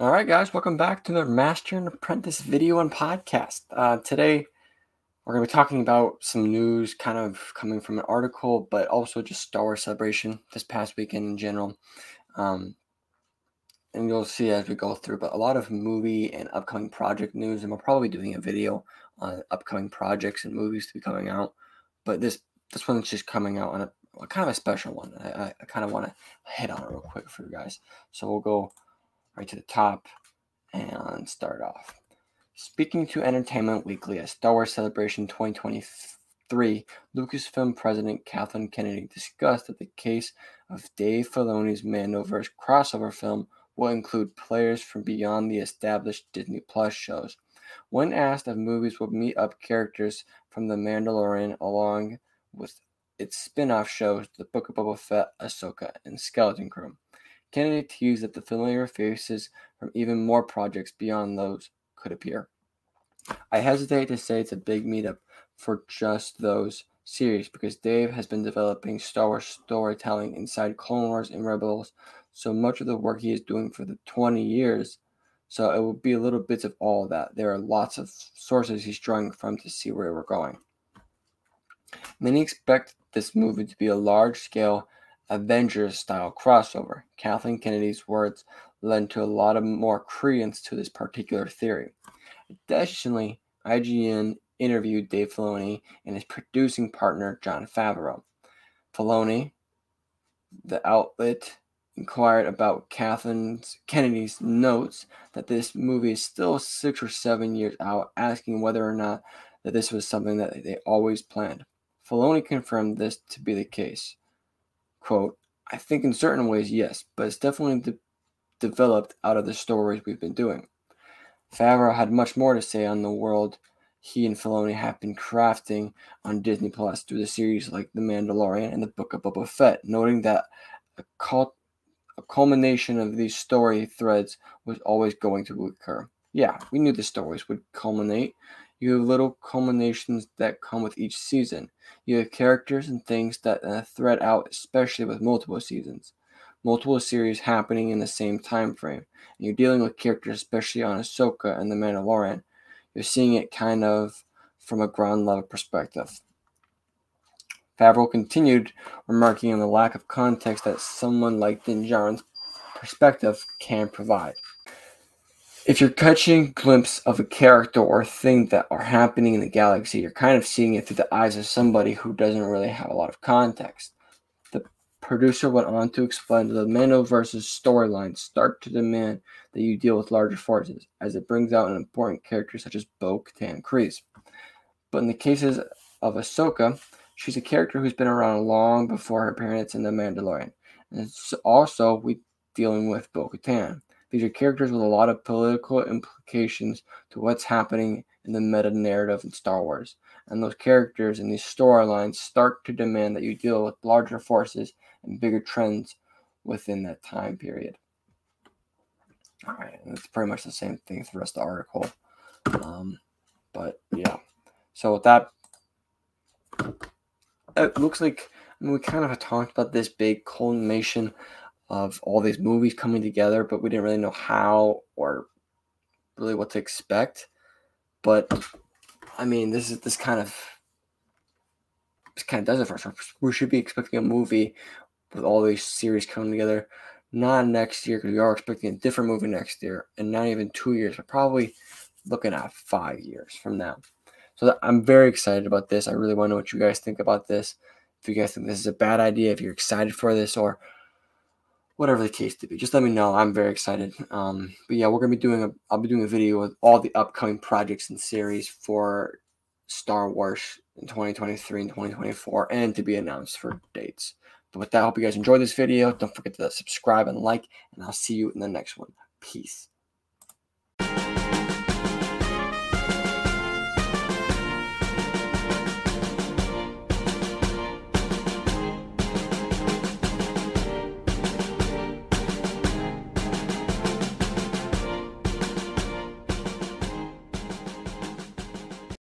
All right, guys, welcome back to another Master and Apprentice video and podcast. Uh, today, we're going to be talking about some news kind of coming from an article, but also just Star Wars Celebration this past weekend in general. Um, and you'll see as we go through, but a lot of movie and upcoming project news, and we're probably doing a video on upcoming projects and movies to be coming out. But this this one's just coming out on a kind of a special one. I, I, I kind of want to hit on it real quick for you guys. So we'll go right to the top and start off. Speaking to Entertainment Weekly at Star Wars Celebration 2023, Lucasfilm President Kathleen Kennedy discussed that the case of Dave Filoni's Mandoverse crossover film will include players from beyond the established Disney Plus shows. When asked if movies will meet up characters from The Mandalorian along with its spin off shows, The Book of Boba Fett, Ahsoka, and Skeleton Crew, Kennedy teased that the familiar faces from even more projects beyond those could appear. I hesitate to say it's a big meetup for just those series because Dave has been developing Star Wars storytelling inside Clone Wars and Rebels so much of the work he is doing for the 20 years. So it will be a little bits of all of that. There are lots of sources he's drawing from to see where we're going. Many expect this movie to be a large scale Avengers style crossover. Kathleen Kennedy's words lend to a lot of more credence to this particular theory. Additionally, IGN interviewed Dave Filoni and his producing partner Jon Favreau. Filoni, the outlet, inquired about Kathleen Kennedy's notes that this movie is still six or seven years out, asking whether or not that this was something that they always planned. Filoni confirmed this to be the case. Quote, I think in certain ways, yes, but it's definitely de- developed out of the stories we've been doing. Favreau had much more to say on the world he and Filoni have been crafting on Disney Plus through the series like The Mandalorian and The Book of Boba Fett, noting that a, cult, a culmination of these story threads was always going to occur. Yeah, we knew the stories would culminate. You have little culminations that come with each season. You have characters and things that uh, thread out, especially with multiple seasons, multiple series happening in the same time frame. And you're dealing with characters, especially on Ahsoka and The Mandalorian. You're seeing it kind of from a ground level perspective. Favreau continued, remarking on the lack of context that someone like Din Djarin's perspective can provide if you're catching a glimpse of a character or thing that are happening in the galaxy, you're kind of seeing it through the eyes of somebody who doesn't really have a lot of context. The producer went on to explain that the Mandoverse's storyline start to demand that you deal with larger forces, as it brings out an important character such as Bo Katan Kryze. But in the cases of Ahsoka, she's a character who's been around long before her appearance in The Mandalorian. And it's also, we dealing with Bo Katan. These are characters with a lot of political implications to what's happening in the meta narrative in Star Wars. And those characters and these storylines start to demand that you deal with larger forces and bigger trends within that time period. All right, and it's pretty much the same thing for the rest of the article. Um, but yeah, so with that, it looks like I mean, we kind of talked about this big culmination of all these movies coming together, but we didn't really know how or really what to expect. But I mean, this is this kind of this kind of does it for us. We should be expecting a movie with all these series coming together, not next year because we are expecting a different movie next year, and not even two years, but probably looking at five years from now. So I'm very excited about this. I really want to know what you guys think about this. If you guys think this is a bad idea, if you're excited for this, or whatever the case to be. Just let me know. I'm very excited. Um, but yeah, we're gonna be doing a. I'll be doing a video with all the upcoming projects and series for Star Wars in 2023 and 2024, and to be announced for dates. But with that, I hope you guys enjoyed this video. Don't forget to subscribe and like, and I'll see you in the next one. Peace.